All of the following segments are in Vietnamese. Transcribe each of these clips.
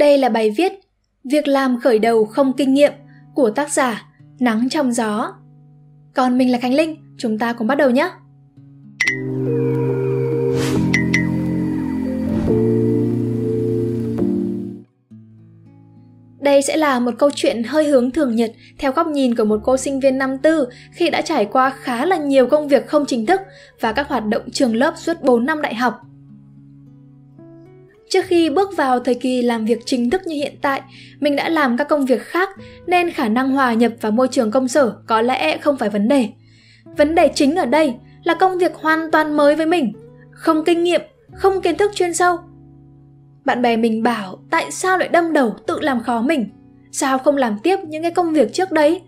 Đây là bài viết Việc làm khởi đầu không kinh nghiệm của tác giả Nắng trong gió. Còn mình là Khánh Linh, chúng ta cùng bắt đầu nhé. Đây sẽ là một câu chuyện hơi hướng thường nhật theo góc nhìn của một cô sinh viên năm tư khi đã trải qua khá là nhiều công việc không chính thức và các hoạt động trường lớp suốt 4 năm đại học. Trước khi bước vào thời kỳ làm việc chính thức như hiện tại, mình đã làm các công việc khác nên khả năng hòa nhập vào môi trường công sở có lẽ không phải vấn đề. Vấn đề chính ở đây là công việc hoàn toàn mới với mình, không kinh nghiệm, không kiến thức chuyên sâu. Bạn bè mình bảo tại sao lại đâm đầu tự làm khó mình, sao không làm tiếp những cái công việc trước đấy.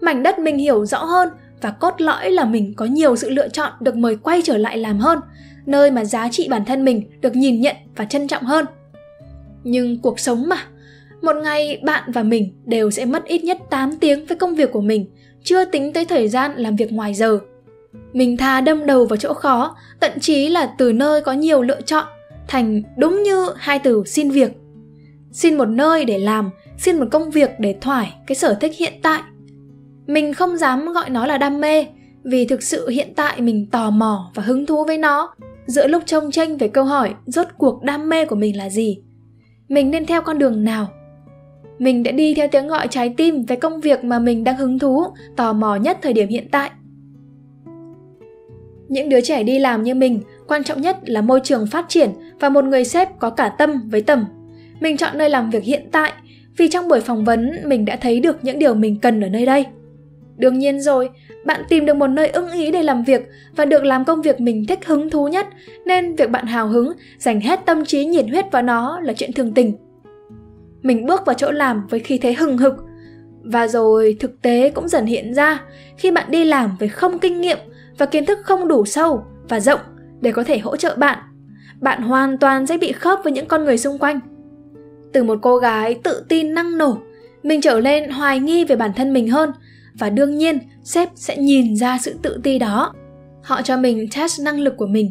Mảnh đất mình hiểu rõ hơn và cốt lõi là mình có nhiều sự lựa chọn được mời quay trở lại làm hơn nơi mà giá trị bản thân mình được nhìn nhận và trân trọng hơn. Nhưng cuộc sống mà, một ngày bạn và mình đều sẽ mất ít nhất 8 tiếng với công việc của mình, chưa tính tới thời gian làm việc ngoài giờ. Mình thà đâm đầu vào chỗ khó, tận chí là từ nơi có nhiều lựa chọn, thành đúng như hai từ xin việc. Xin một nơi để làm, xin một công việc để thoải cái sở thích hiện tại. Mình không dám gọi nó là đam mê, vì thực sự hiện tại mình tò mò và hứng thú với nó giữa lúc trông tranh về câu hỏi, rốt cuộc đam mê của mình là gì? Mình nên theo con đường nào? Mình đã đi theo tiếng gọi trái tim về công việc mà mình đang hứng thú, tò mò nhất thời điểm hiện tại. Những đứa trẻ đi làm như mình, quan trọng nhất là môi trường phát triển và một người sếp có cả tâm với tầm. Mình chọn nơi làm việc hiện tại vì trong buổi phỏng vấn, mình đã thấy được những điều mình cần ở nơi đây đương nhiên rồi, bạn tìm được một nơi ưng ý để làm việc và được làm công việc mình thích hứng thú nhất, nên việc bạn hào hứng, dành hết tâm trí nhiệt huyết vào nó là chuyện thường tình. Mình bước vào chỗ làm với khí thế hừng hực. Và rồi thực tế cũng dần hiện ra, khi bạn đi làm với không kinh nghiệm và kiến thức không đủ sâu và rộng để có thể hỗ trợ bạn bạn hoàn toàn sẽ bị khớp với những con người xung quanh. Từ một cô gái tự tin năng nổ, mình trở lên hoài nghi về bản thân mình hơn và đương nhiên, sếp sẽ nhìn ra sự tự ti đó. Họ cho mình test năng lực của mình.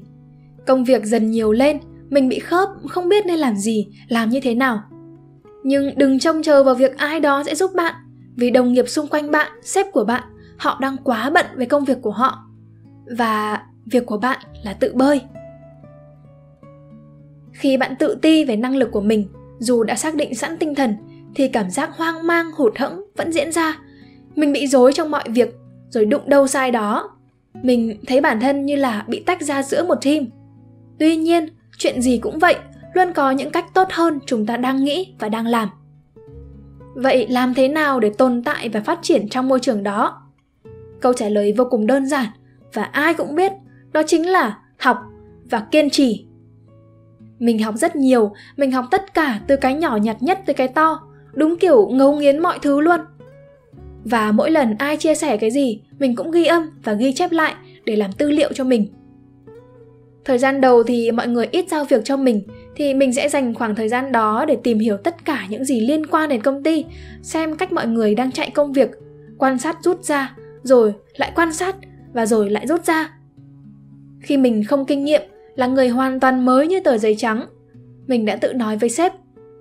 Công việc dần nhiều lên, mình bị khớp, không biết nên làm gì, làm như thế nào. Nhưng đừng trông chờ vào việc ai đó sẽ giúp bạn, vì đồng nghiệp xung quanh bạn, sếp của bạn, họ đang quá bận với công việc của họ. Và việc của bạn là tự bơi. Khi bạn tự ti về năng lực của mình, dù đã xác định sẵn tinh thần, thì cảm giác hoang mang, hụt hẫng vẫn diễn ra mình bị dối trong mọi việc, rồi đụng đâu sai đó. Mình thấy bản thân như là bị tách ra giữa một team. Tuy nhiên, chuyện gì cũng vậy, luôn có những cách tốt hơn chúng ta đang nghĩ và đang làm. Vậy làm thế nào để tồn tại và phát triển trong môi trường đó? Câu trả lời vô cùng đơn giản và ai cũng biết, đó chính là học và kiên trì. Mình học rất nhiều, mình học tất cả từ cái nhỏ nhặt nhất tới cái to, đúng kiểu ngấu nghiến mọi thứ luôn và mỗi lần ai chia sẻ cái gì, mình cũng ghi âm và ghi chép lại để làm tư liệu cho mình. Thời gian đầu thì mọi người ít giao việc cho mình, thì mình sẽ dành khoảng thời gian đó để tìm hiểu tất cả những gì liên quan đến công ty, xem cách mọi người đang chạy công việc, quan sát rút ra, rồi lại quan sát và rồi lại rút ra. Khi mình không kinh nghiệm là người hoàn toàn mới như tờ giấy trắng, mình đã tự nói với sếp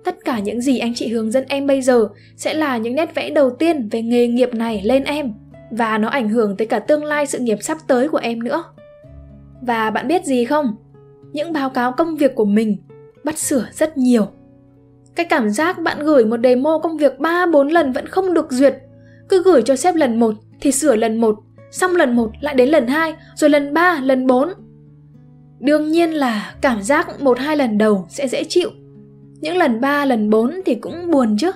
tất cả những gì anh chị hướng dẫn em bây giờ sẽ là những nét vẽ đầu tiên về nghề nghiệp này lên em. Và nó ảnh hưởng tới cả tương lai sự nghiệp sắp tới của em nữa. Và bạn biết gì không? Những báo cáo công việc của mình bắt sửa rất nhiều. Cái cảm giác bạn gửi một demo công việc ba, bốn lần vẫn không được duyệt. Cứ gửi cho sếp lần một thì sửa lần một, xong lần một lại đến lần hai, rồi lần ba, lần bốn. Đương nhiên là cảm giác một, hai lần đầu sẽ dễ chịu những lần ba, lần bốn thì cũng buồn chứ.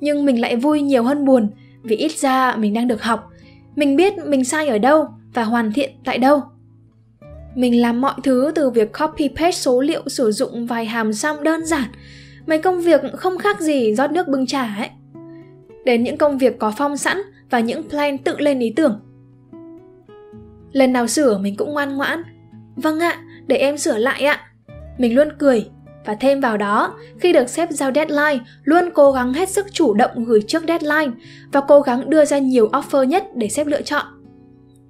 Nhưng mình lại vui nhiều hơn buồn, vì ít ra mình đang được học. Mình biết mình sai ở đâu và hoàn thiện tại đâu. Mình làm mọi thứ từ việc copy paste số liệu sử dụng vài hàm xăm đơn giản. Mấy công việc không khác gì rót nước bưng trà ấy. Đến những công việc có phong sẵn và những plan tự lên ý tưởng. Lần nào sửa mình cũng ngoan ngoãn. Vâng ạ, để em sửa lại ạ. Mình luôn cười và thêm vào đó, khi được xếp giao deadline, luôn cố gắng hết sức chủ động gửi trước deadline và cố gắng đưa ra nhiều offer nhất để xếp lựa chọn.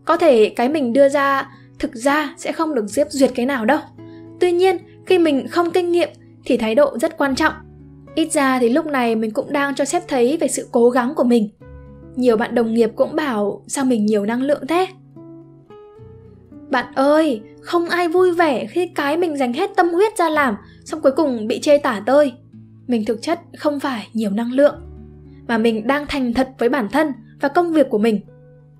Có thể cái mình đưa ra thực ra sẽ không được sếp duyệt cái nào đâu. Tuy nhiên, khi mình không kinh nghiệm thì thái độ rất quan trọng. Ít ra thì lúc này mình cũng đang cho sếp thấy về sự cố gắng của mình. Nhiều bạn đồng nghiệp cũng bảo sao mình nhiều năng lượng thế. Bạn ơi, không ai vui vẻ khi cái mình dành hết tâm huyết ra làm, xong cuối cùng bị chê tả tơi. Mình thực chất không phải nhiều năng lượng, mà mình đang thành thật với bản thân và công việc của mình.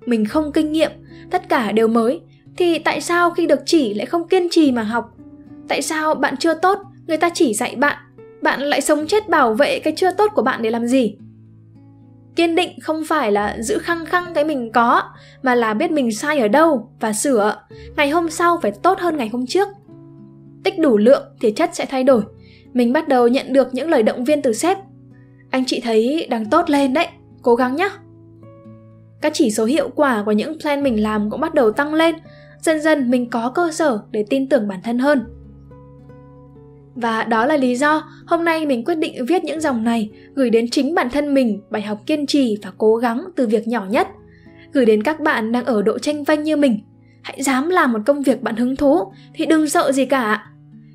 Mình không kinh nghiệm, tất cả đều mới, thì tại sao khi được chỉ lại không kiên trì mà học? Tại sao bạn chưa tốt, người ta chỉ dạy bạn, bạn lại sống chết bảo vệ cái chưa tốt của bạn để làm gì? Kiên định không phải là giữ khăng khăng cái mình có, mà là biết mình sai ở đâu và sửa. Ngày hôm sau phải tốt hơn ngày hôm trước. Tích đủ lượng thì chất sẽ thay đổi. Mình bắt đầu nhận được những lời động viên từ sếp. Anh chị thấy đang tốt lên đấy, cố gắng nhé các chỉ số hiệu quả của những plan mình làm cũng bắt đầu tăng lên. Dần dần mình có cơ sở để tin tưởng bản thân hơn và đó là lý do hôm nay mình quyết định viết những dòng này gửi đến chính bản thân mình bài học kiên trì và cố gắng từ việc nhỏ nhất. Gửi đến các bạn đang ở độ tranh vanh như mình. Hãy dám làm một công việc bạn hứng thú thì đừng sợ gì cả.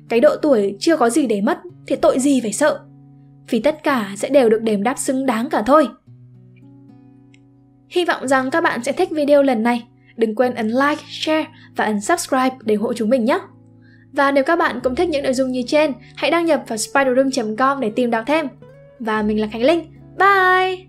Cái độ tuổi chưa có gì để mất thì tội gì phải sợ. Vì tất cả sẽ đều được đền đáp xứng đáng cả thôi. Hy vọng rằng các bạn sẽ thích video lần này. Đừng quên ấn like, share và ấn subscribe để ủng hộ chúng mình nhé. Và nếu các bạn cũng thích những nội dung như trên, hãy đăng nhập vào spiderroom.com để tìm đọc thêm. Và mình là Khánh Linh. Bye!